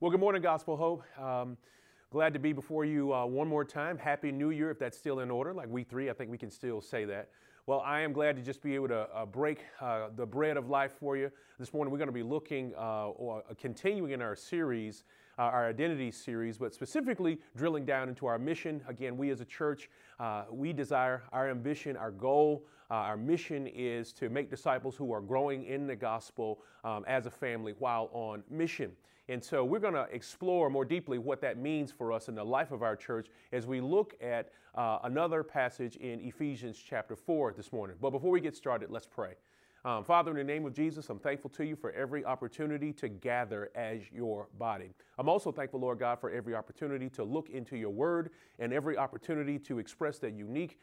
Well, good morning, Gospel Hope. Um, glad to be before you uh, one more time. Happy New Year, if that's still in order. Like we three, I think we can still say that. Well, I am glad to just be able to uh, break uh, the bread of life for you. This morning, we're going to be looking uh, or uh, continuing in our series, uh, our identity series, but specifically drilling down into our mission. Again, we as a church, we desire our ambition, our goal. Uh, our mission is to make disciples who are growing in the gospel um, as a family while on mission. And so we're going to explore more deeply what that means for us in the life of our church as we look at uh, another passage in Ephesians chapter 4 this morning. But before we get started, let's pray. Um, Father, in the name of Jesus, I'm thankful to you for every opportunity to gather as your body. I'm also thankful, Lord God, for every opportunity to look into your word and every opportunity to express that unique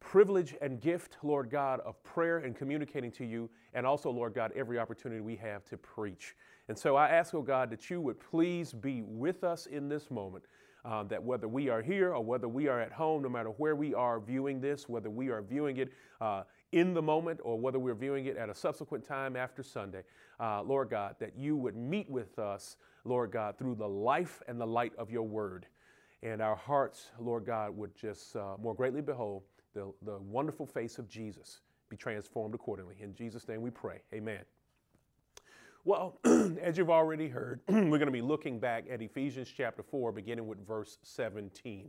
privilege and gift, Lord God, of prayer and communicating to you, and also, Lord God, every opportunity we have to preach. And so I ask, oh God, that you would please be with us in this moment. Uh, that whether we are here or whether we are at home, no matter where we are viewing this, whether we are viewing it uh, in the moment or whether we're viewing it at a subsequent time after Sunday, uh, Lord God, that you would meet with us, Lord God, through the life and the light of your word. And our hearts, Lord God, would just uh, more greatly behold the, the wonderful face of Jesus be transformed accordingly. In Jesus' name we pray. Amen. Well, as you've already heard, we're going to be looking back at Ephesians chapter 4, beginning with verse 17.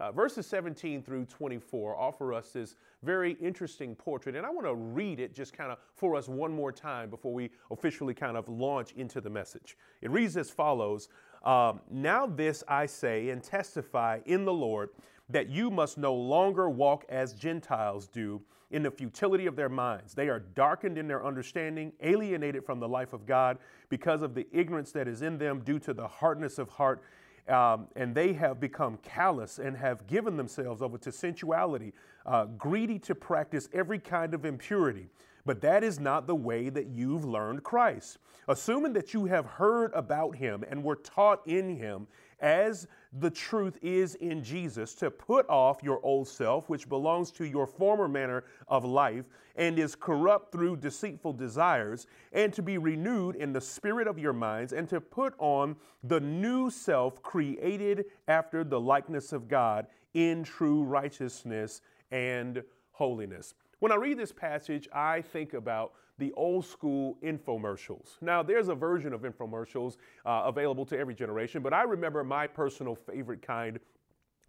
Uh, verses 17 through 24 offer us this very interesting portrait, and I want to read it just kind of for us one more time before we officially kind of launch into the message. It reads as follows um, Now, this I say and testify in the Lord that you must no longer walk as Gentiles do in the futility of their minds. They are darkened in their understanding, alienated from the life of God because of the ignorance that is in them due to the hardness of heart. Um, and they have become callous and have given themselves over to sensuality, uh, greedy to practice every kind of impurity. But that is not the way that you've learned Christ. Assuming that you have heard about him and were taught in him, as the truth is in Jesus, to put off your old self, which belongs to your former manner of life and is corrupt through deceitful desires, and to be renewed in the spirit of your minds, and to put on the new self created after the likeness of God in true righteousness and holiness. When I read this passage, I think about the old school infomercials. Now, there's a version of infomercials uh, available to every generation, but I remember my personal favorite kind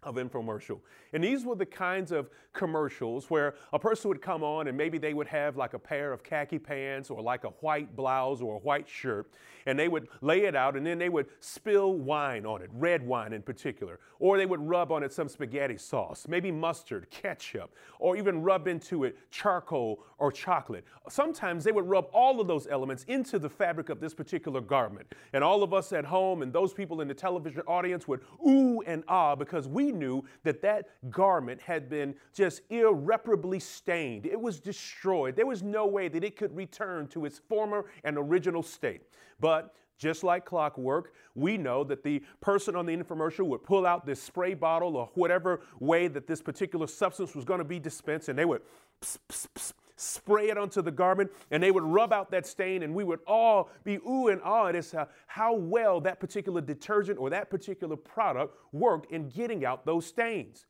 of infomercial. And these were the kinds of commercials where a person would come on and maybe they would have like a pair of khaki pants or like a white blouse or a white shirt and they would lay it out and then they would spill wine on it, red wine in particular, or they would rub on it some spaghetti sauce, maybe mustard, ketchup, or even rub into it charcoal or chocolate. Sometimes they would rub all of those elements into the fabric of this particular garment. And all of us at home and those people in the television audience would ooh and ah because we knew that that garment had been just irreparably stained. It was destroyed. There was no way that it could return to its former and original state. But just like clockwork, we know that the person on the infomercial would pull out this spray bottle or whatever way that this particular substance was going to be dispensed, and they would pss, pss, pss, spray it onto the garment, and they would rub out that stain, and we would all be ooh and ah at to how well that particular detergent or that particular product worked in getting out those stains.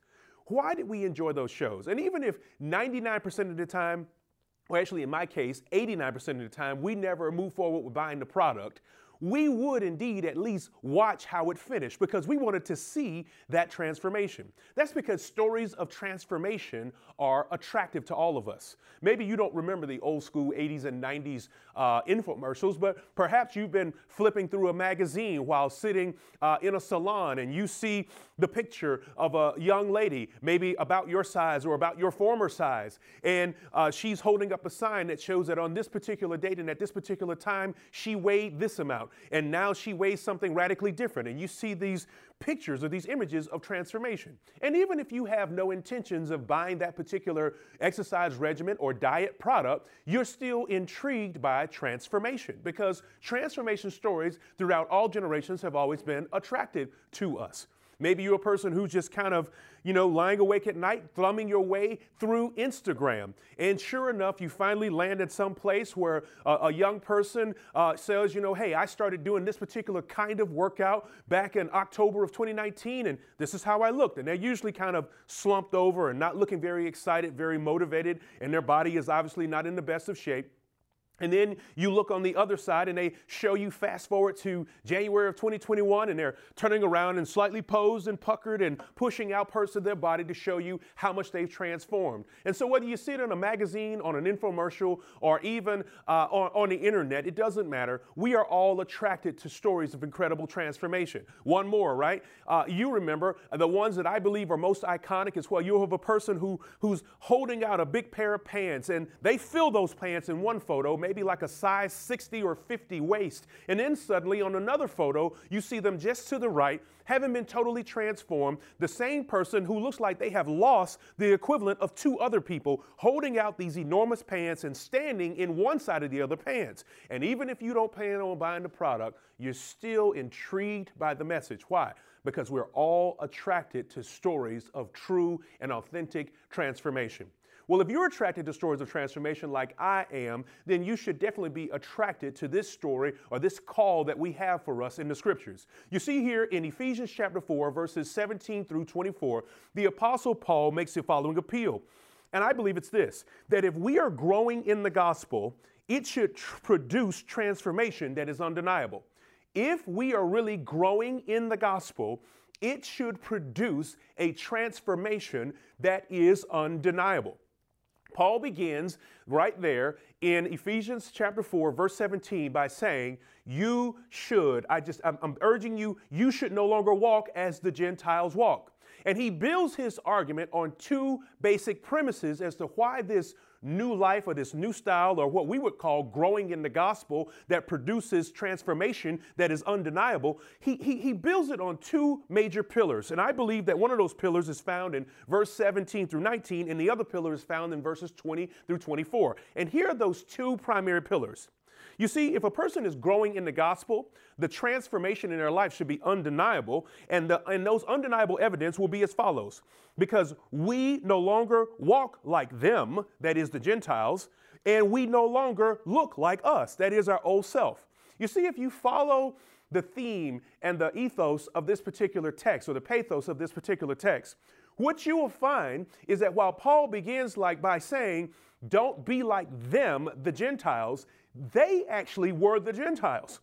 Why did we enjoy those shows? And even if 99% of the time or actually, in my case, 89% of the time, we never move forward with buying the product we would indeed at least watch how it finished because we wanted to see that transformation. That's because stories of transformation are attractive to all of us. Maybe you don't remember the old school 80s and 90s uh, infomercials, but perhaps you've been flipping through a magazine while sitting uh, in a salon and you see the picture of a young lady, maybe about your size or about your former size, and uh, she's holding up a sign that shows that on this particular date and at this particular time, she weighed this amount and now she weighs something radically different. And you see these pictures or these images of transformation. And even if you have no intentions of buying that particular exercise regimen or diet product, you're still intrigued by transformation because transformation stories throughout all generations have always been attractive to us. Maybe you're a person who's just kind of, you know, lying awake at night, thumbing your way through Instagram. And sure enough, you finally land at some place where a, young person uh, says, you know, hey, I started doing this particular kind of workout back in October of 2019, and this is how I looked. And they're usually kind of slumped over and not looking very excited, very motivated, and their body is obviously not in the best of shape. And then you look on the other side and they show you fast forward to January of 2021 and they're turning around and slightly posed and puckered and pushing out parts of their body to show you how much they've transformed. And so whether you see it in a magazine, on an infomercial, or even uh, on, on the internet, it doesn't matter. We are all attracted to stories of incredible transformation. One more, right? Uh, you remember the ones that I believe are most iconic as well. You have a person who, who's holding out a big pair of pants and they fill those pants in one photo, maybe like a size 60 or 50 waist. And then suddenly on another photo, you see them just to the right, having been totally transformed, the same person who looks like they have lost the equivalent of two other people holding out these enormous pants and standing in one side of the other pants. And even if you don't plan on buying the product, you're still intrigued by the message. Why? Because we're all attracted to stories of true and authentic transformation. Well, if you're attracted to stories of transformation like I am, then you should definitely be attracted to this story or this call that we have for us in the scriptures. You see here in Ephesians chapter 4, verses 17 through 24, the Apostle Paul makes the following appeal. And I believe it's this that if we are growing in the gospel, it should tr- produce transformation that is undeniable. If we are really growing in the gospel, it should produce a transformation that is undeniable. Paul begins right there in Ephesians chapter 4, verse 17, by saying, You should, I just, I'm, I'm, urging you, you should no longer walk as the Gentiles walk. And he builds his argument on two basic premises as to why this new life or this new style or what we would call growing in the gospel that produces transformation that is undeniable, he, he, he builds it on two major pillars. And I believe that one of those pillars is found in verse 17 through 19, and the other pillar is found in verses 20 through 24. And here are those two primary pillars. You see, if a person is growing in the gospel, the transformation in their life should be undeniable, and, the, and those undeniable evidence will be as follows. Because we no longer walk like them, that is the Gentiles, and we no longer look like us, that is our old self. You see, if you follow the theme and the ethos of this particular text, or the pathos of this particular text, what you will find is that while Paul begins like by saying, don't be like them, the Gentiles, they actually were the Gentiles.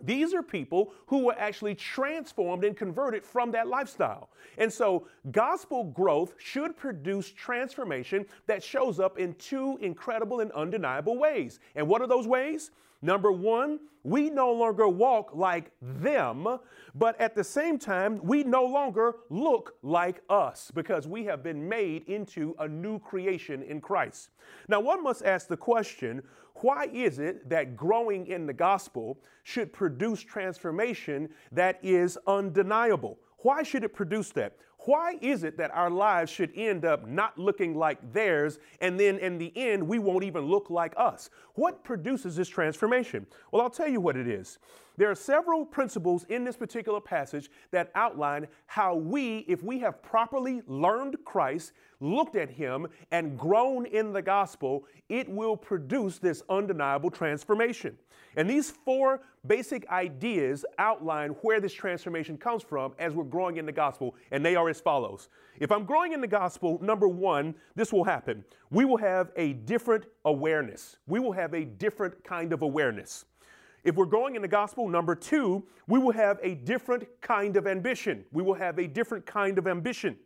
These are people who were actually transformed and converted from that lifestyle. And so, gospel growth should produce transformation that shows up in two incredible and undeniable ways. And what are those ways? Number one, we no longer walk like them, but at the same time, we no longer look like us because we have been made into a new creation in Christ. Now, one must ask the question why is it that growing in the gospel should produce transformation that is undeniable? Why should it produce that? Why is it that our lives should end up not looking like theirs, and then in the end, we won't even look like us? What produces this transformation? Well, I'll tell you what it is. There are several principles in this particular passage that outline how we, if we have properly learned Christ, looked at Him, and grown in the gospel, it will produce this undeniable transformation. And these four basic ideas outline where this transformation comes from as we're growing in the gospel, and they are as follows. If I'm growing in the gospel, number one, this will happen. We will have a different awareness. We will have a different kind of awareness. If we're growing in the gospel, number two, we will have a different kind of ambition. We will have a different kind of ambition.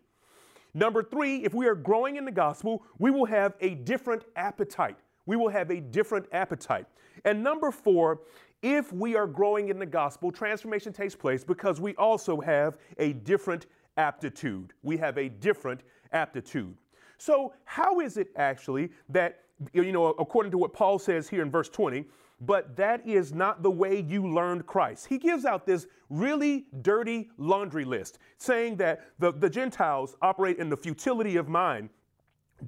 Number three, if we are growing in the gospel, we will have a different appetite. We will have a different appetite. And number four, if we are growing in the gospel, transformation takes place because we also have a different aptitude. We have a different aptitude. So, how is it actually that, you know, according to what Paul says here in verse 20, but that is not the way you learned Christ. He gives out this really dirty laundry list saying that the, the Gentiles operate in the futility of mind,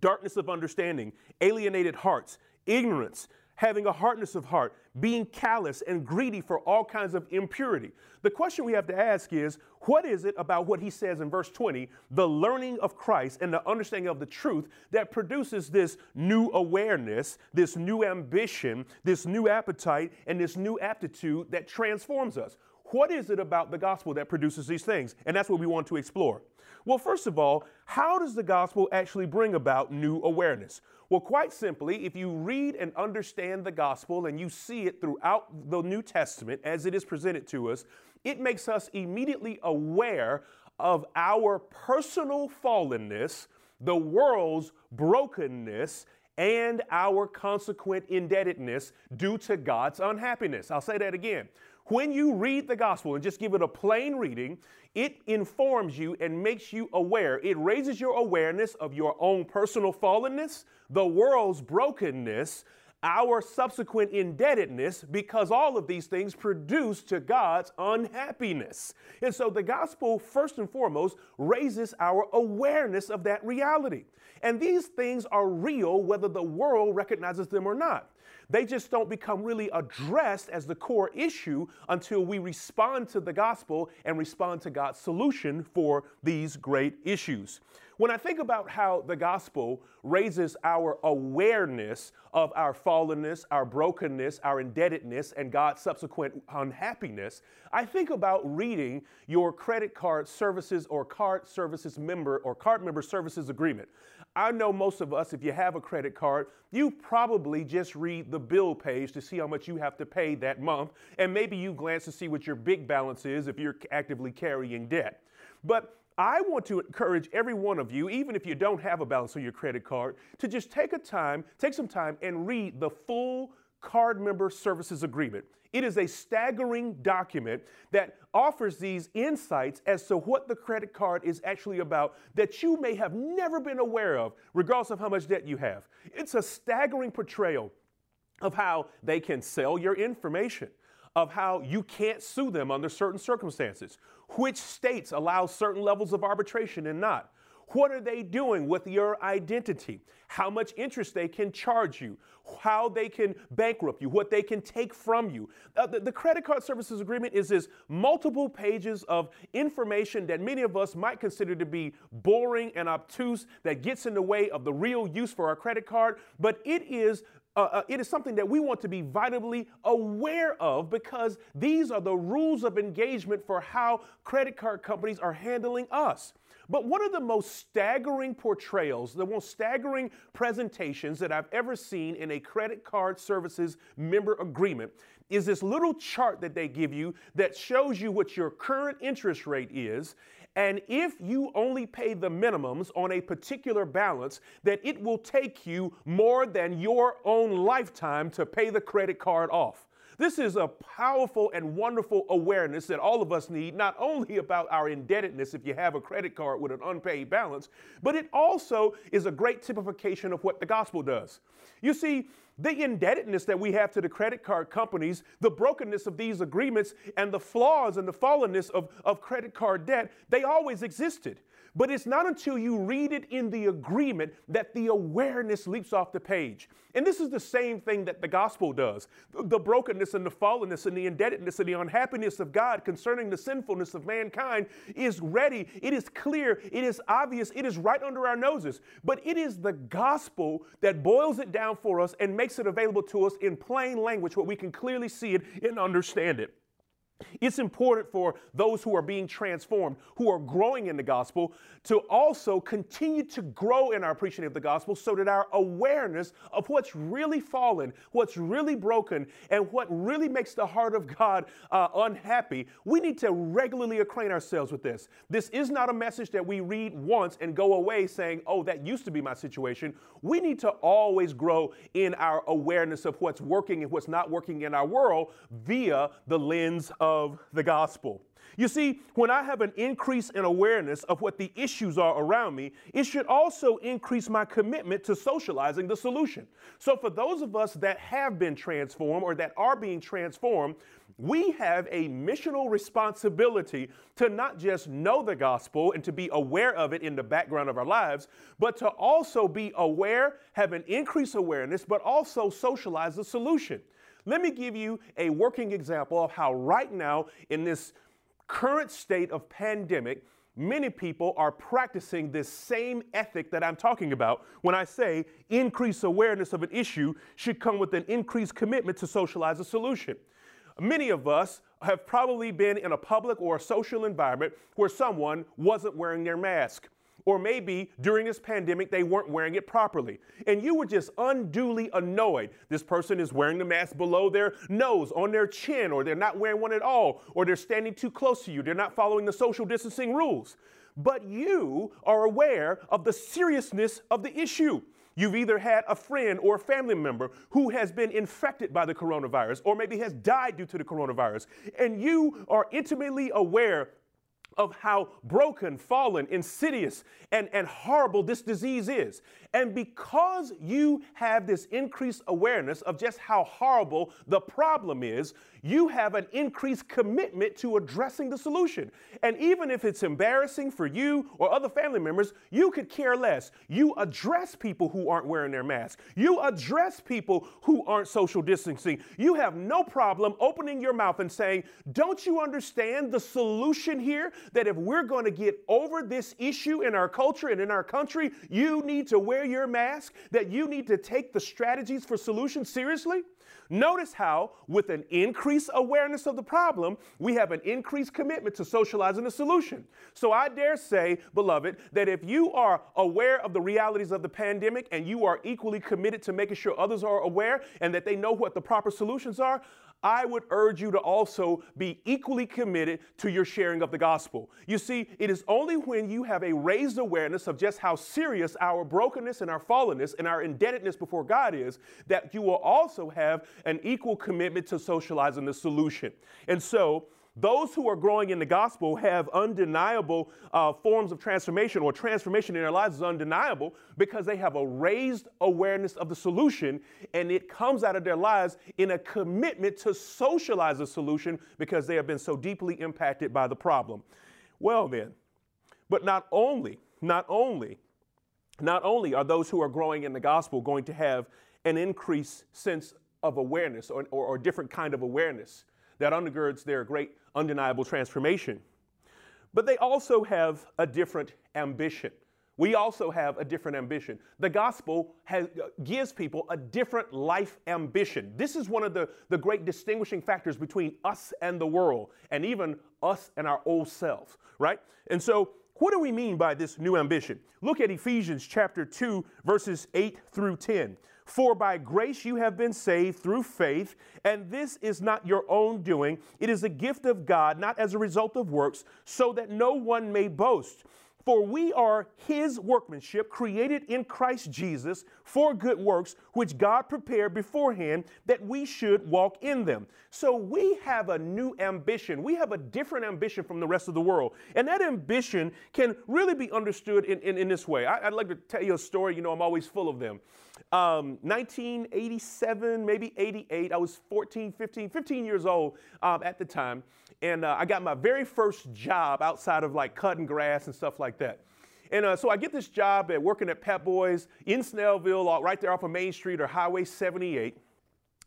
darkness of understanding, alienated hearts, ignorance, having a hardness of heart, being callous and greedy for all kinds of impurity. The question we have to ask is what is it about what he says in verse 20, the learning of Christ and the understanding of the truth, that produces this new awareness, this new ambition, this new appetite, and this new aptitude that transforms us? What is it about the gospel that produces these things? And that's what we want to explore. Well, first of all, how does the gospel actually bring about new awareness? Well, quite simply, if you read and understand the gospel and you see it throughout the New Testament as it is presented to us, it makes us immediately aware of our personal fallenness, the world's brokenness, and our consequent indebtedness due to God's unhappiness. I'll say that again. When you read the gospel and just give it a plain reading, it informs you and makes you aware. It raises your awareness of your own personal fallenness, the world's brokenness, our subsequent indebtedness, because all of these things produce to God's unhappiness. And so the gospel, first and foremost, raises our awareness of that reality. And these things are real whether the world recognizes them or not. They just don't become really addressed as the core issue until we respond to the gospel and respond to God's solution for these great issues. When I think about how the gospel raises our awareness of our fallenness, our brokenness, our indebtedness, and God's subsequent unhappiness, I think about reading your credit card services or card services member or card member services agreement. I know most of us, if you have a credit card, you probably just read the bill page to see how much you have to pay that month, and maybe you glance to see what your big balance is if you're actively carrying debt. But I want to encourage every one of you, even if you don't have a balance on your credit card, to just take a time, take some time and read the full card member services agreement. It is a staggering document that offers these insights as to what the credit card is actually about that you may have never been aware of, regardless of how much debt you have. It's a staggering portrayal of how they can sell your information, of how you can't sue them under certain circumstances, which states allow certain levels of arbitration and not. What are they doing with your identity? How much interest they can charge you, how they can bankrupt you, what they can take from you. Uh, the, the, credit card services agreement is this multiple pages of information that many of us might consider to be boring and obtuse that gets in the way of the real use for our credit card, but it is uh, uh, it is something that we want to be vitally aware of because these are the rules of engagement for how credit card companies are handling us. But one of the most staggering portrayals, the most staggering presentations that I've ever seen in a credit card services member agreement is this little chart that they give you that shows you what your current interest rate is. And if you only pay the minimums on a particular balance, that it will take you more than your own lifetime to pay the credit card off. This is a powerful and wonderful awareness that all of us need, not only about our indebtedness if you have a credit card with an unpaid balance, but it also is a great typification of what the gospel does. You see, the indebtedness that we have to the credit card companies, the brokenness of these agreements, and the flaws and the fallenness of, of credit card debt, they always existed. But it's not until you read it in the agreement that the awareness leaps off the page. And this is the same thing that the gospel does. The brokenness and the fallenness and the indebtedness and the unhappiness of God concerning the sinfulness of mankind is ready. It is clear. It is obvious. It is right under our noses. But it is the gospel that boils it down for us and makes it available to us in plain language where we can clearly see it and understand it. It's important for those who are being transformed, who are growing in the gospel, to also continue to grow in our appreciation of the gospel so that our awareness of what's really fallen, what's really broken, and what really makes the heart of God uh, unhappy, we need to regularly acquaint ourselves with this. This is not a message that we read once and go away saying, oh, that used to be my situation. We need to always grow in our awareness of what's working and what's not working in our world via the lens of the gospel. You see, when I have an increase in awareness of what the issues are around me, it should also increase my commitment to socializing the solution. So, for those of us that have been transformed or that are being transformed, we have a missional responsibility to not just know the gospel and to be aware of it in the background of our lives, but to also be aware, have an increased awareness, but also socialize the solution. Let me give you a working example of how, right now, in this current state of pandemic, many people are practicing this same ethic that I'm talking about when I say increased awareness of an issue should come with an increased commitment to socialize a solution. Many of us have probably been in a public or a social environment where someone wasn't wearing their mask. Or maybe during this pandemic, they weren't wearing it properly. And you were just unduly annoyed. This person is wearing the mask below their nose, on their chin, or they're not wearing one at all, or they're standing too close to you. They're not following the social distancing rules. But you are aware of the seriousness of the issue. You've either had a friend or a family member who has been infected by the coronavirus or maybe has died due to the coronavirus, and you are intimately aware of how broken, fallen, insidious, and, and horrible this disease is. And because you have this increased awareness of just how horrible the problem is, you have an increased commitment to addressing the solution. And even if it's embarrassing for you or other family members, you could care less. You address people who aren't wearing their mask. You address people who aren't social distancing. You have no problem opening your mouth and saying, Don't you understand the solution here? That if we're going to get over this issue in our culture and in our country, you need to wear your mask, that you need to take the strategies for solutions seriously? Notice how, with an increased awareness of the problem, we have an increased commitment to socializing the solution. So I dare say, beloved, that if you are aware of the realities of the pandemic and you are equally committed to making sure others are aware and that they know what the proper solutions are, I would urge you to also be equally committed to your sharing of the gospel. You see, it is only when you have a raised awareness of just how serious our brokenness and our fallenness and our indebtedness before God is that you will also have an equal commitment to socializing the solution. And so, those who are growing in the gospel have undeniable uh, forms of transformation, or transformation in their lives is undeniable because they have a raised awareness of the solution, and it comes out of their lives in a commitment to socialize the solution because they have been so deeply impacted by the problem. Well, then, but not only, not only, not only are those who are growing in the gospel going to have an increased sense of awareness or, or, or different kind of awareness that undergirds their great undeniable transformation. But they also have a different ambition. We also have a different ambition. The gospel has, uh, gives people a different life ambition. This is one of the, the great distinguishing factors between us and the world, and even us and our old selves, right? And so, what do we mean by this new ambition? Look at Ephesians chapter 2, verses 8 through 10. For by grace you have been saved through faith, and this is not your own doing. It is a gift of God, not as a result of works, so that no one may boast. For we are his workmanship, created in Christ Jesus for good works, which God prepared beforehand that we should walk in them. So we have a new ambition. We have a different ambition from the rest of the world. And that ambition can really be understood in, in, in this way. I, would like to tell you a story. You know, I'm always full of them. Um, 1987, maybe 88, I was 14, 15, 15 years old um, at the time. And uh, I got my very first job outside of like cutting grass and stuff like that. And uh, so I get this job at working at Pep Boys in Snellville, right there off of Main Street or Highway 78.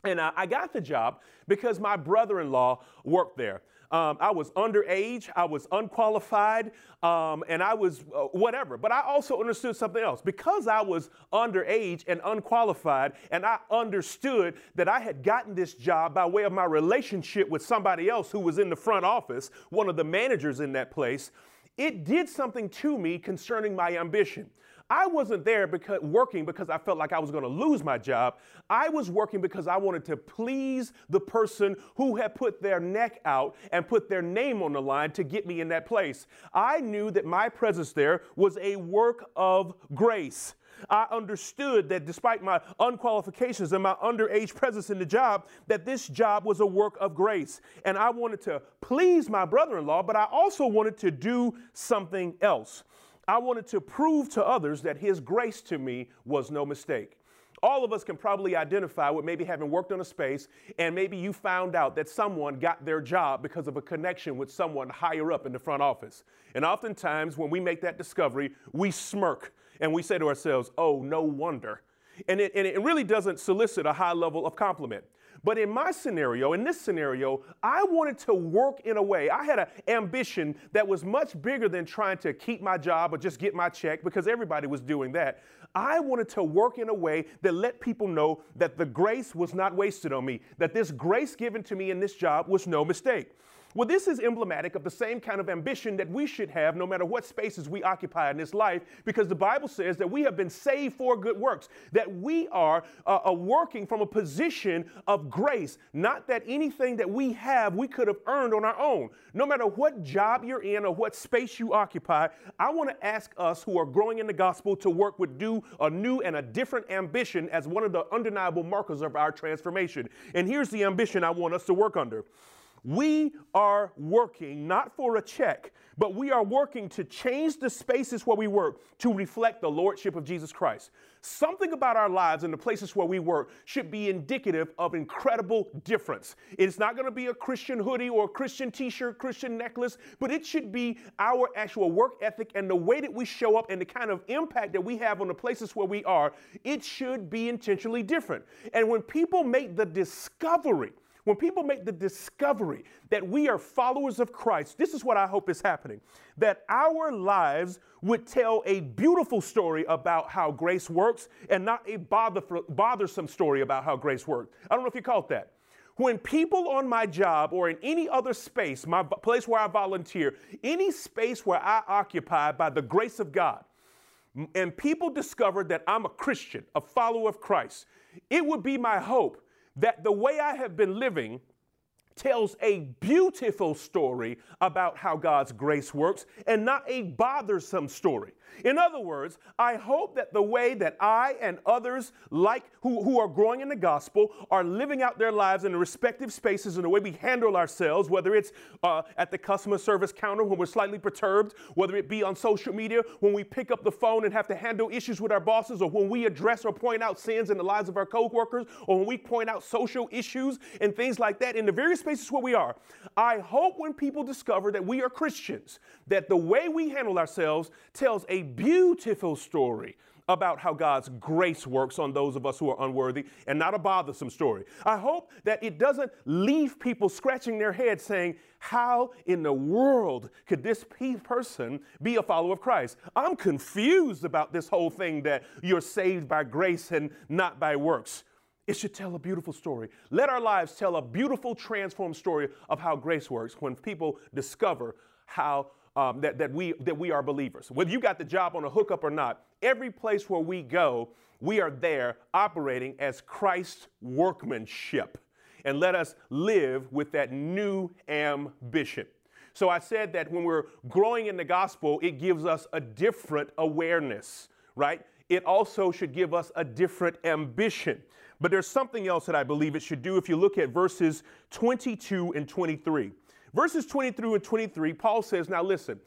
And uh, I got the job because my brother in law worked there. Um, I was underage, I was unqualified, um, and I was uh, whatever. But I also understood something else. Because I was underage and unqualified, and I understood that I had gotten this job by way of my relationship with somebody else who was in the front office, one of the managers in that place, it did something to me concerning my ambition. I wasn't there because working because I felt like I was going to lose my job. I was working because I wanted to please the person who had put their neck out and put their name on the line to get me in that place. I knew that my presence there was a work of grace. I understood that despite my unqualifications and my underage presence in the job, that this job was a work of grace. And I wanted to please my brother in law, but I also wanted to do something else. I wanted to prove to others that His grace to me was no mistake. all of us can probably identify with maybe having worked on a space and maybe you found out that someone got their job because of a connection with someone higher up in the front office. And oftentimes when we make that discovery, we smirk and we say to ourselves, oh, no wonder. And it, and it really doesn't solicit a high level of compliment. But in my scenario, in this scenario, I wanted to work in a way. I had an ambition that was much bigger than trying to keep my job or just get my check because everybody was doing that. I wanted to work in a way that let people know that the grace was not wasted on me, that this grace given to me in this job was no mistake. Well, this is emblematic of the same kind of ambition that we should have no matter what spaces we occupy in this life, because the Bible says that we have been saved for good works, that we are uh, working from a position of grace, not that anything that we have we could have earned on our own. No matter what job you're in or what space you occupy, I want to ask us who are growing in the gospel to work with do a new and a different ambition as one of the undeniable markers of our transformation. And here's the ambition I want us to work under. We are working not for a check, but we are working to change the spaces where we work to reflect the Lordship of Jesus Christ. Something about our lives and the places where we work should be indicative of incredible difference. It's not going to be a Christian hoodie or a Christian t shirt, Christian necklace, but it should be our actual work ethic and the way that we show up and the kind of impact that we have on the places where we are. It should be intentionally different. And when people make the discovery, when people make the discovery that we are followers of Christ, this is what I hope is happening that our lives would tell a beautiful story about how grace works and not a bother, bothersome story about how grace works. I don't know if you caught that. When people on my job or in any other space, my place where I volunteer, any space where I occupy by the grace of God, and people discover that I'm a Christian, a follower of Christ, it would be my hope that the way I have been living tells a beautiful story about how God's grace works and not a bothersome story. In other words, I hope that the way that I and others like who, who are growing in the gospel are living out their lives in the respective spaces and the way we handle ourselves, whether it's uh, at the customer service counter when we're slightly perturbed, whether it be on social media when we pick up the phone and have to handle issues with our bosses, or when we address or point out sins in the lives of our coworkers, or when we point out social issues and things like that in the various spaces where we are. I hope when people discover that we are Christians, that the way we handle ourselves tells a beautiful story about how God's grace works on those of us who are unworthy and not a bothersome story. I hope that it doesn't leave people scratching their heads saying, How in the world could this person be a follower of Christ? I'm confused about this whole thing that you're saved by grace and not by works. It should tell a beautiful story. Let our lives tell a beautiful, transformed story of how grace works when people discover how um, that, that, we, that we are believers. Whether you got the job on a hookup or not, every place where we go, we are there operating as Christ's workmanship. And let us live with that new ambition. So I said that when we're growing in the gospel, it gives us a different awareness, right? It also should give us a different ambition. But there's something else that I believe it should do if you look at verses 22 and 23. Verses 23 and 23, Paul says, Now listen,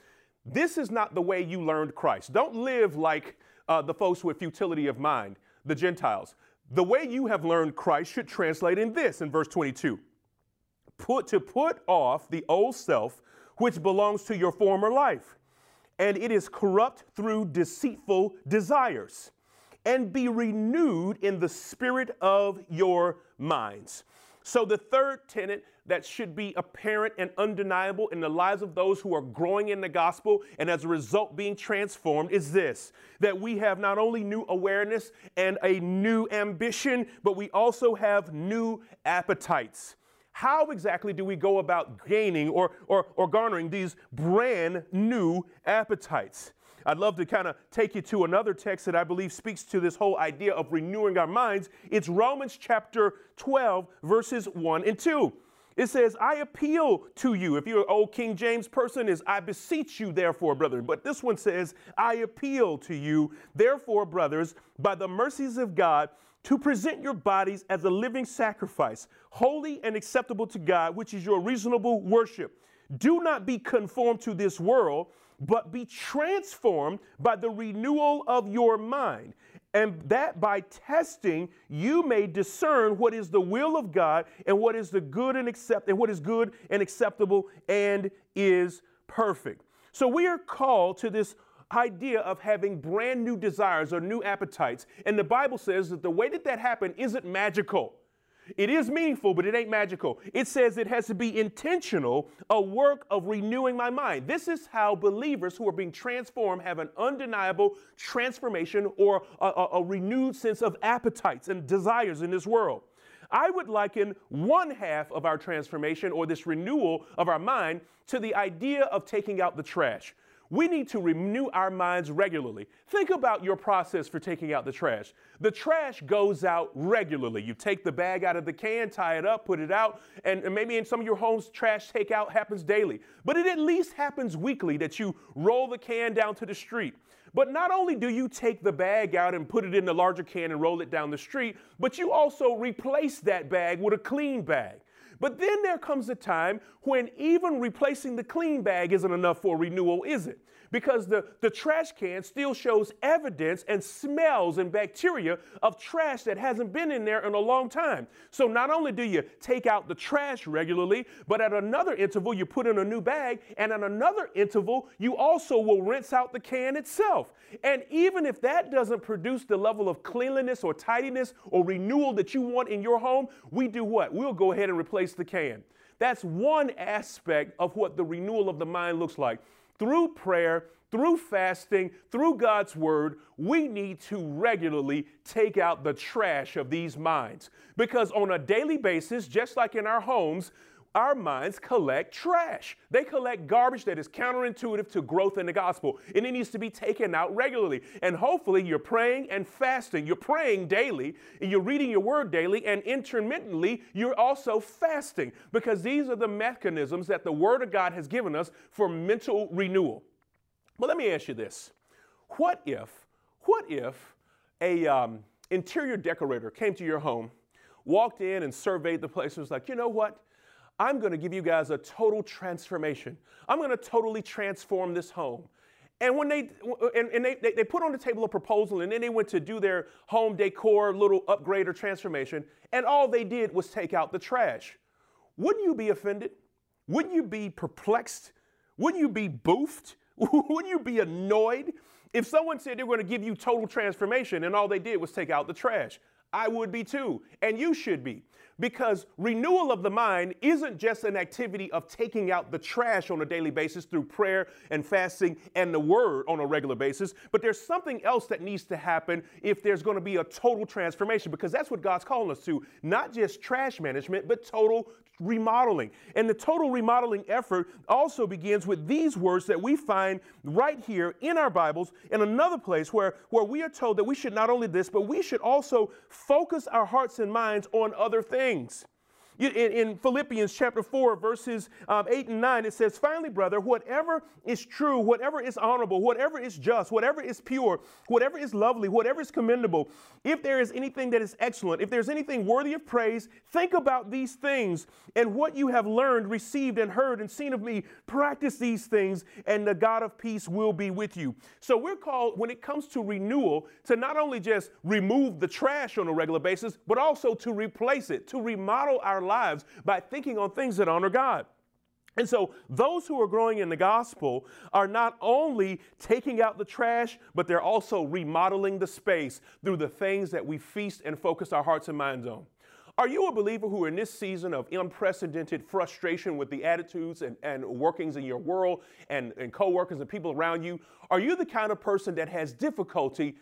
this is not the way you learned Christ. Don't live like uh, the folks with futility of mind, the Gentiles. The way you have learned Christ should translate in this in verse 22 put to put off the old self which belongs to your former life and it is corrupt through deceitful desires and be renewed in the spirit of your minds so, the third tenet that should be apparent and undeniable in the lives of those who are growing in the gospel and as a result being transformed is this that we have not only new awareness and a new ambition, but we also have new appetites. How exactly do we go about gaining or, or, or garnering these brand new appetites? I'd love to kind of take you to another text that I believe speaks to this whole idea of renewing our minds. It's Romans chapter 12, verses 1 and 2. It says, I appeal to you. If you're an old King James person, is I beseech you, therefore, brethren. But this one says, I appeal to you, therefore, brothers, by the mercies of God, to present your bodies as a living sacrifice, holy and acceptable to God, which is your reasonable worship. Do not be conformed to this world but be transformed by the renewal of your mind, and that by testing you may discern what is the will of God and what is the good and accept and what is good and acceptable and is perfect. So we are called to this idea of having brand new desires or new appetites. And the Bible says that the way that that happened isn't magical. It is meaningful, but it ain't magical. It says it has to be intentional, a work of renewing my mind. This is how believers who are being transformed have an undeniable transformation or a, a, a renewed sense of appetites and desires in this world. I would liken one half of our transformation or this renewal of our mind to the idea of taking out the trash. We need to renew our minds regularly. Think about your process for taking out the trash. The trash goes out regularly. You take the bag out of the can, tie it up, put it out, and maybe in some of your homes, trash takeout happens daily. But it at least happens weekly that you roll the can down to the street. But not only do you take the bag out and put it in the larger can and roll it down the street, but you also replace that bag with a clean bag. But then there comes a time when even replacing the clean bag isn't enough for renewal, is it? Because the, the trash can still shows evidence and smells and bacteria of trash that hasn't been in there in a long time. So not only do you take out the trash regularly, but at another interval you put in a new bag, and at another interval you also will rinse out the can itself. And even if that doesn't produce the level of cleanliness or tidiness or renewal that you want in your home, we do what? We'll go ahead and replace the can. That's one aspect of what the renewal of the mind looks like. Through prayer, through fasting, through God's word, we need to regularly take out the trash of these minds. Because on a daily basis, just like in our homes, our minds collect trash. They collect garbage that is counterintuitive to growth in the gospel, and it needs to be taken out regularly. And hopefully, you're praying and fasting. You're praying daily, and you're reading your word daily, and intermittently, you're also fasting because these are the mechanisms that the word of God has given us for mental renewal. But let me ask you this what if, what if a um, interior decorator came to your home, walked in and surveyed the place and was like, you know what? I'm going to give you guys a total transformation. I'm going to totally transform this home. And when they and, and they, they, they, put on the table a proposal and then they went to do their home decor little upgrade or transformation, and all they did was take out the trash. Wouldn't you be offended? Wouldn't you be perplexed? Wouldn't you be boofed? Wouldn't you be annoyed if someone said they're going to give you total transformation and all they did was take out the trash? I would be too, and you should be. Because renewal of the mind isn't just an activity of taking out the trash on a daily basis through prayer and fasting and the word on a regular basis, but there's something else that needs to happen if there's going to be a total transformation, because that's what God's calling us to not just trash management, but total remodeling. And the total remodeling effort also begins with these words that we find right here in our Bibles in another place where, where we are told that we should not only this, but we should also focus our hearts and minds on other things things. In, in, Philippians chapter 4, verses um, 8 and 9, it says, Finally, brother, whatever is true, whatever is honorable, whatever is just, whatever is pure, whatever is lovely, whatever is commendable, if there is anything that is excellent, if there's anything worthy of praise, think about these things and what you have learned, received, and heard and seen of me. Practice these things, and the God of peace will be with you. So we're called, when it comes to renewal, to not only just remove the trash on a regular basis, but also to replace it, to remodel our lives by thinking on things that honor God. And so, those who are growing in the gospel are not only taking out the trash, but they're also remodeling the space through the things that we feast and focus our hearts and minds on. Are you a believer who, in this season of unprecedented frustration with the attitudes and, and workings in your world and, and coworkers and people around you, are you the kind of person that has difficulty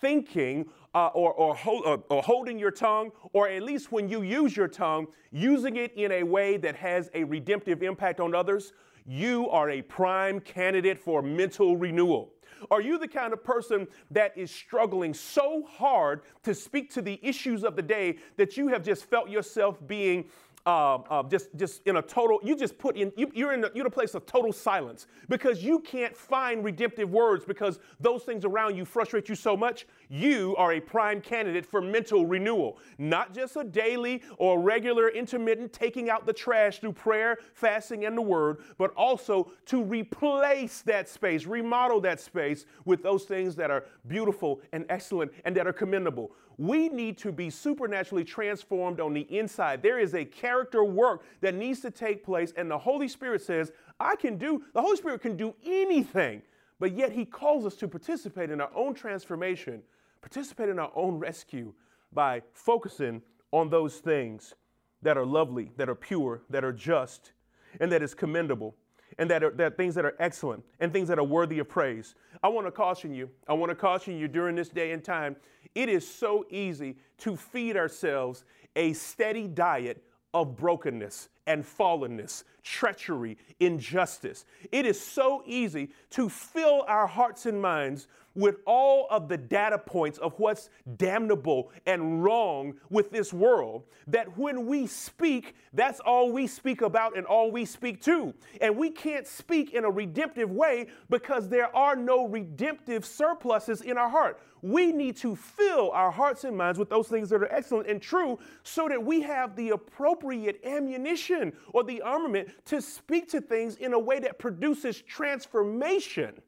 thinking uh, or, or, hold, uh, or holding your tongue, or at least when you use your tongue, using it in a way that has a redemptive impact on others, you are a prime candidate for mental renewal. Are you the kind of person that is struggling so hard to speak to the issues of the day that you have just felt yourself being um, uh, just just in a total you just put in you, you're in a, you're in a place of total silence because you can't find redemptive words because those things around you frustrate you so much you are a prime candidate for mental renewal not just a daily or regular intermittent taking out the trash through prayer fasting and the word but also to replace that space remodel that space with those things that are beautiful and excellent and that are commendable we need to be supernaturally transformed on the inside. There is a character work that needs to take place, and the Holy Spirit says, I can do, the Holy Spirit can do anything, but yet He calls us to participate in our own transformation, participate in our own rescue by focusing on those things that are lovely, that are pure, that are just, and that is commendable and that are that things that are excellent and things that are worthy of praise. I want to caution you. I want to caution you during this day and time it is so easy to feed ourselves a steady diet of brokenness and fallenness, treachery, injustice. It is so easy to fill our hearts and minds with all of the data points of what's damnable and wrong with this world that when we speak, that's all we speak about and all we speak to. And we can't speak in a redemptive way because there are no redemptive surpluses in our heart. We need to fill our hearts and minds with those things that are excellent and true so that we have the appropriate ammunition or the armament to speak to things in a way that produces transformation.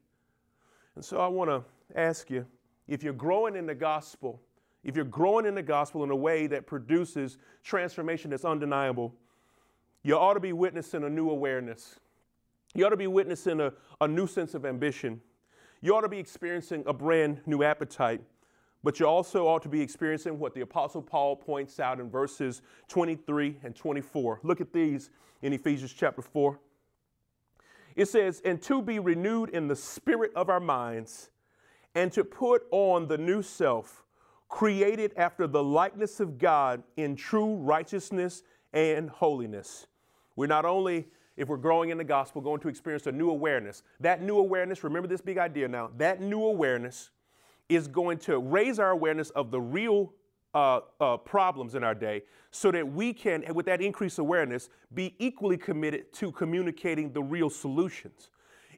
And so I want to ask you if you're growing in the gospel, if you're growing in the gospel in a way that produces transformation that's undeniable, you ought to be witnessing a new awareness. You ought to be witnessing a, a new sense of ambition. You ought to be experiencing a brand new appetite. But you also ought to be experiencing what the Apostle Paul points out in verses 23 and 24. Look at these in Ephesians chapter 4. It says, And to be renewed in the spirit of our minds and to put on the new self, created after the likeness of God in true righteousness and holiness. We're not only, if we're growing in the gospel, going to experience a new awareness. That new awareness, remember this big idea now, that new awareness is going to raise our awareness of the real uh, uh, problems in our day so that we can, with that increased awareness, be equally committed to communicating the real solutions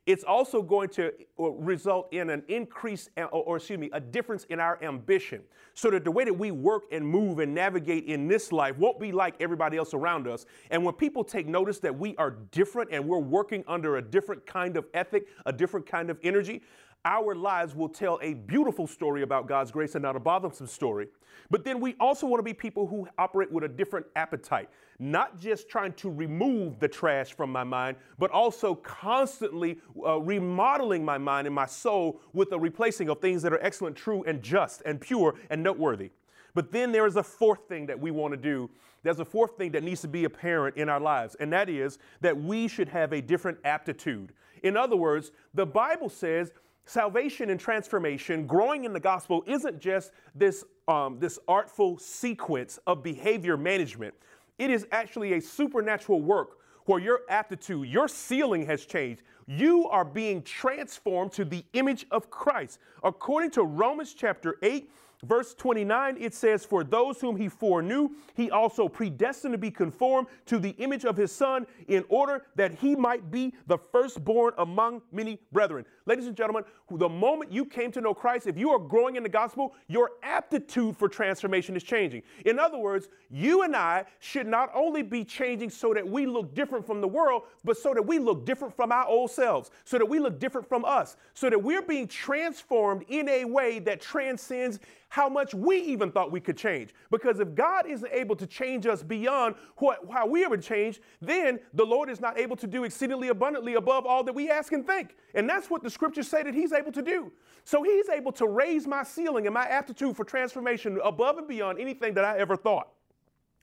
it's also going to uh, result in an increase, or, excuse me, a difference in our ambition. So that the way that we work and move and navigate in this life won't be like everybody else around us. And when people take notice that we are different and we're working under a different kind of ethic, a different kind of energy, our lives will tell a beautiful story about God's grace and not a bothersome story. But then we also want to be people who operate with a different appetite, not just trying to remove the trash from my mind, but also constantly uh, remodeling my mind and my soul with the replacing of things that are excellent, true, and just, and pure, and noteworthy. But then there is a fourth thing that we want to do. There's a fourth thing that needs to be apparent in our lives, and that is that we should have a different aptitude. In other words, the Bible says salvation and transformation, growing in the gospel, isn't just this, um, this artful sequence of behavior management. It is actually a supernatural work where your aptitude, your ceiling has changed. You are being transformed to the image of Christ. According to Romans chapter 8, Verse 29, it says, For those whom he foreknew, he also predestined to be conformed to the image of his son, in order that he might be the firstborn among many brethren. Ladies and gentlemen, the moment you came to know Christ, if you are growing in the gospel, your aptitude for transformation is changing. In other words, you and I should not only be changing so that we look different from the world, but so that we look different from our old selves, so that we look different from us, so that we're being transformed in a way that transcends how much we even thought we could change. Because if God isn't able to change us beyond what, how we ever changed, then the Lord is not able to do exceedingly abundantly above all that we ask and think. And that's what the scriptures say that He's able to do. So He's able to raise my ceiling and my aptitude for transformation above and beyond anything that I ever thought.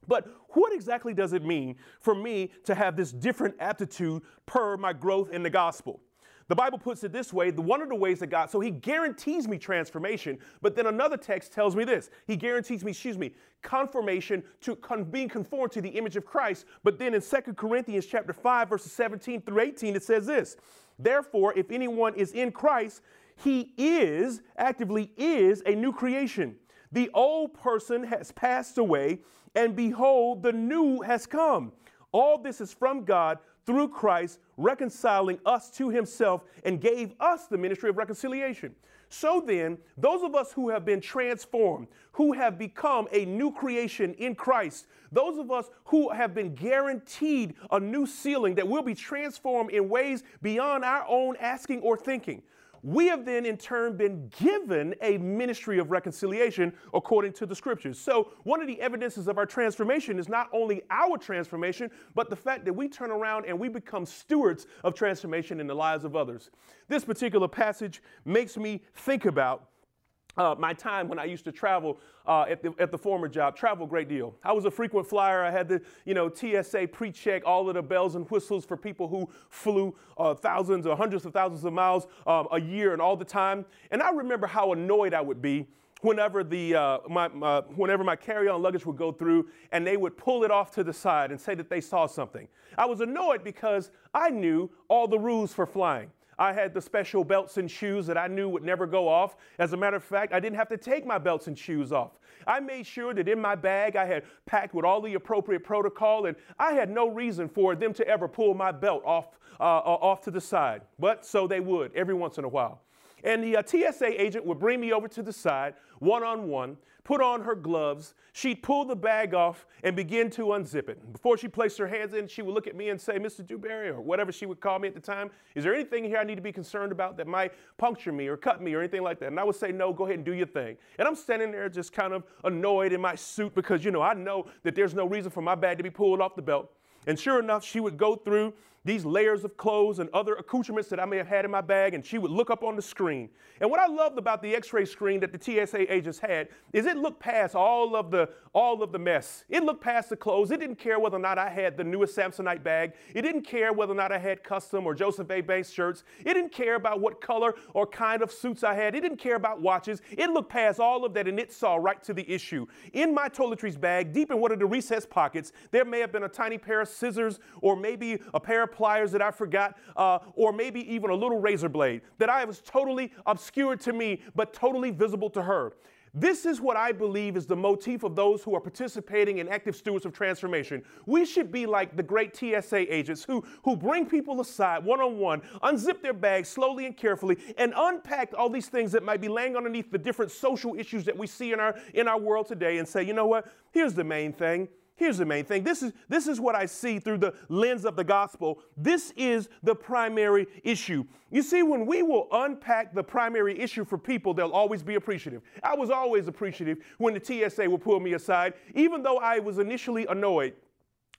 But what exactly does it mean for me to have this different aptitude per my growth in the gospel? The Bible puts it this way the one of the ways that God, so he guarantees me transformation, but then another text tells me this. He guarantees me, excuse me, conformation to con, being conformed to the image of Christ. But then in 2 Corinthians chapter 5, verses 17 through 18, it says this. Therefore, if anyone is in Christ, he is, actively is, a new creation. The old person has passed away and behold, the new has come. All this is from God through Christ, reconciling us to himself, and gave us the ministry of reconciliation. So then, those of us who have been transformed, who have become a new creation in Christ, those of us who have been guaranteed a new ceiling that will be transformed in ways beyond our own asking or thinking, we have then in turn been given a ministry of reconciliation according to the scriptures. So, one of the evidences of our transformation is not only our transformation, but the fact that we turn around and we become stewards of transformation in the lives of others. This particular passage makes me think about uh, my time when I used to travel uh, at, the, at the former job, travel a great deal. I was a frequent flyer. I had the, you know, TSA pre-check all of the bells and whistles for people who flew uh, thousands or hundreds of thousands of miles um, a year and all the time. And I remember how annoyed I would be whenever the uh, my, my, whenever my carry-on luggage would go through and they would pull it off to the side and say that they saw something. I was annoyed because I knew all the rules for flying. I had the special belts and shoes that I knew would never go off. As a matter of fact, I didn't have to take my belts and shoes off. I made sure that in my bag I had packed with all the appropriate protocol, and I had no reason for them to ever pull my belt off, uh, uh off to the side. But so they would every once in a while. And the uh, TSA agent would bring me over to the side, one on one, put on her gloves. She'd pull the bag off and begin to unzip it. Before she placed her hands in, she would look at me and say, Mr. Dewberry, or whatever she would call me at the time, is there anything here I need to be concerned about that might puncture me or cut me or anything like that? And I would say, no, go ahead and do your thing. And I'm standing there just kind of annoyed in my suit because, you know, I know that there's no reason for my bag to be pulled off the belt. And sure enough, she would go through these layers of clothes and other accoutrements that I may have had in my bag, and she would look up on the screen. And what I loved about the X-ray screen that the TSA agents had is it looked past all of the all of the mess. It looked past the clothes. It didn't care whether or not I had the newest Samsonite bag. It didn't care whether or not I had custom or Joseph A. Banks shirts. It didn't care about what color or kind of suits I had. It didn't care about watches. It looked past all of that and it saw right to the issue. In my toiletries bag, deep in one of the recessed pockets, there may have been a tiny pair of scissors or maybe a pair of pliers that I forgot, uh, or maybe even a little razor blade that I was totally obscured to me, but totally visible to her. This is what I believe is the motif of those who are participating in active stewards of transformation. We should be like the great TSA agents who, who bring people aside one on one, unzip their bags slowly and carefully, and unpack all these things that might be laying underneath the different social issues that we see in our, in our world today and say, you know what? Here's the main thing. Here's the main thing. This is, this is what I see through the lens of the gospel. This is the primary issue. You see, when we will unpack the primary issue for people, they'll always be appreciative. I was always appreciative when the TSA would pull me aside, even though I was initially annoyed.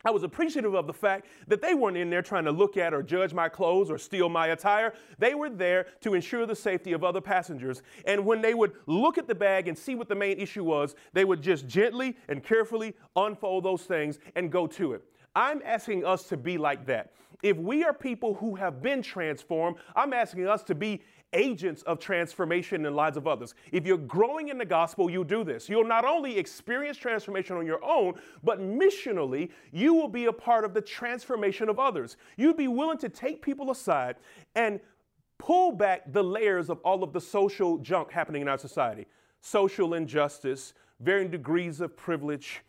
I was appreciative of the fact that they weren't in there trying to look at or judge my clothes or steal my attire. They were there to ensure the safety of other passengers. And when they would look at the bag and see what the main issue was, they would just gently and carefully unfold those things and go to it. I'm asking us to be like that. If we are people who have been transformed, I'm asking us to be agents of transformation in the lives of others. If you're growing in the gospel, you do this. You'll not only experience transformation on your own, but missionally, you will be a part of the transformation of others. You'd be willing to take people aside and pull back the layers of all of the social junk happening in our society social injustice, varying degrees of privilege,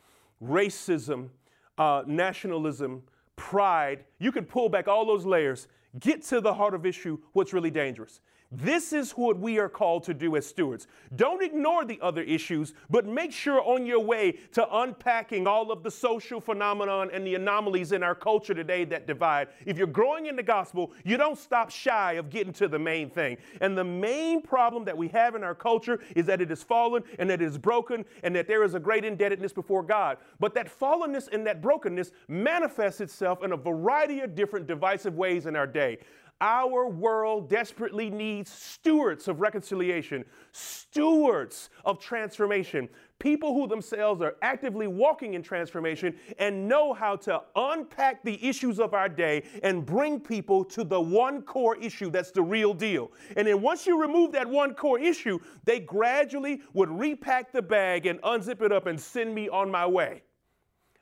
racism, uh, nationalism, pride. You can pull back all those layers, get to the heart of issue, what's really dangerous. This is what we are called to do as stewards. Don't ignore the other issues, but make sure on your way to unpacking all of the social phenomenon and the anomalies in our culture today that divide. If you're growing in the gospel, you don't stop shy of getting to the main thing. And the main problem that we have in our culture is that it is fallen and that it is broken and that there is a great indebtedness before God. But that fallenness and that brokenness manifests itself in a variety of different divisive ways in our day. Our world desperately needs stewards of reconciliation, stewards of transformation, people who themselves are actively walking in transformation and know how to unpack the issues of our day and bring people to the one core issue that's the real deal. And then once you remove that one core issue, they gradually would repack the bag and unzip it up and send me on my way.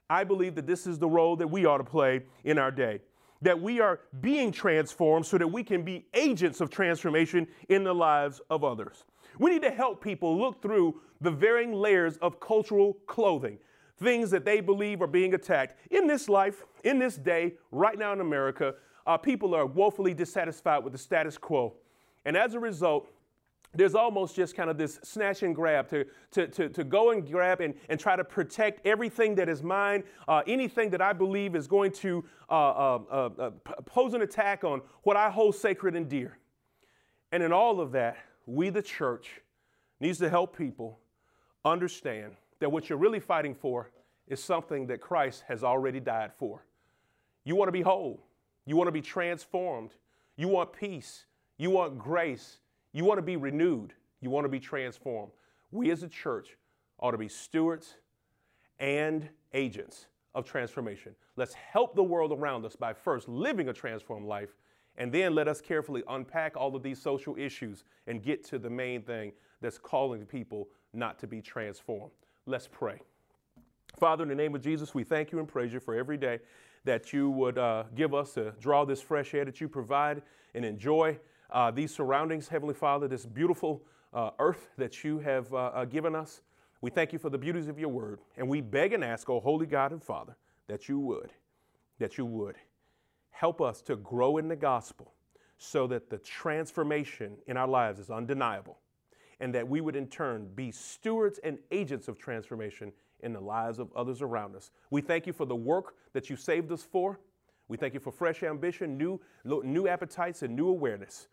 I believe that this is the role that we ought to play in our day that we are being transformed so that we can be agents of transformation in the lives of others. We need to help people look through the varying layers of cultural clothing. things that they believe are being attacked. In this life, in this day, right now in America, uh, people are woefully dissatisfied with the status quo. And as a result, there's almost just kind of this snatch and grab to, to, to, to go and grab and, and try to protect everything that is mine, uh, anything that I believe is going to uh, uh, uh, uh pose an attack on what I hold sacred and dear. And in all of that, we, the church, needs to help people understand that what you're really fighting for is something that Christ has already died for. You want to be whole. You want to be transformed. You want peace. You want grace. You want to be renewed. You want to be transformed. We as a church ought to be stewards and agents of transformation. Let's help the world around us by first living a transformed life, and then let us carefully unpack all of these social issues and get to the main thing that's calling people not to be transformed. Let's pray. Father, in the name of Jesus, we thank you and praise you for every day that you would uh, give us to draw this fresh air that you provide and enjoy uh, these surroundings, Heavenly Father, this beautiful uh, earth that you have uh, uh, given us. We thank you for the beauties of your word. And we beg and ask, oh Holy God and Father, that you would, that you would help us to grow in the gospel so that the transformation in our lives is undeniable and that we would in turn be stewards and agents of transformation in the lives of others around us. We thank you for the work that you saved us for. We thank you for fresh ambition, new, new appetites, and new awareness.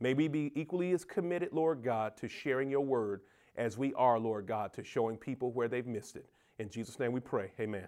May we be equally as committed, Lord God, to sharing your word as we are, Lord God, to showing people where they've missed it. In Jesus' name we pray. Amen.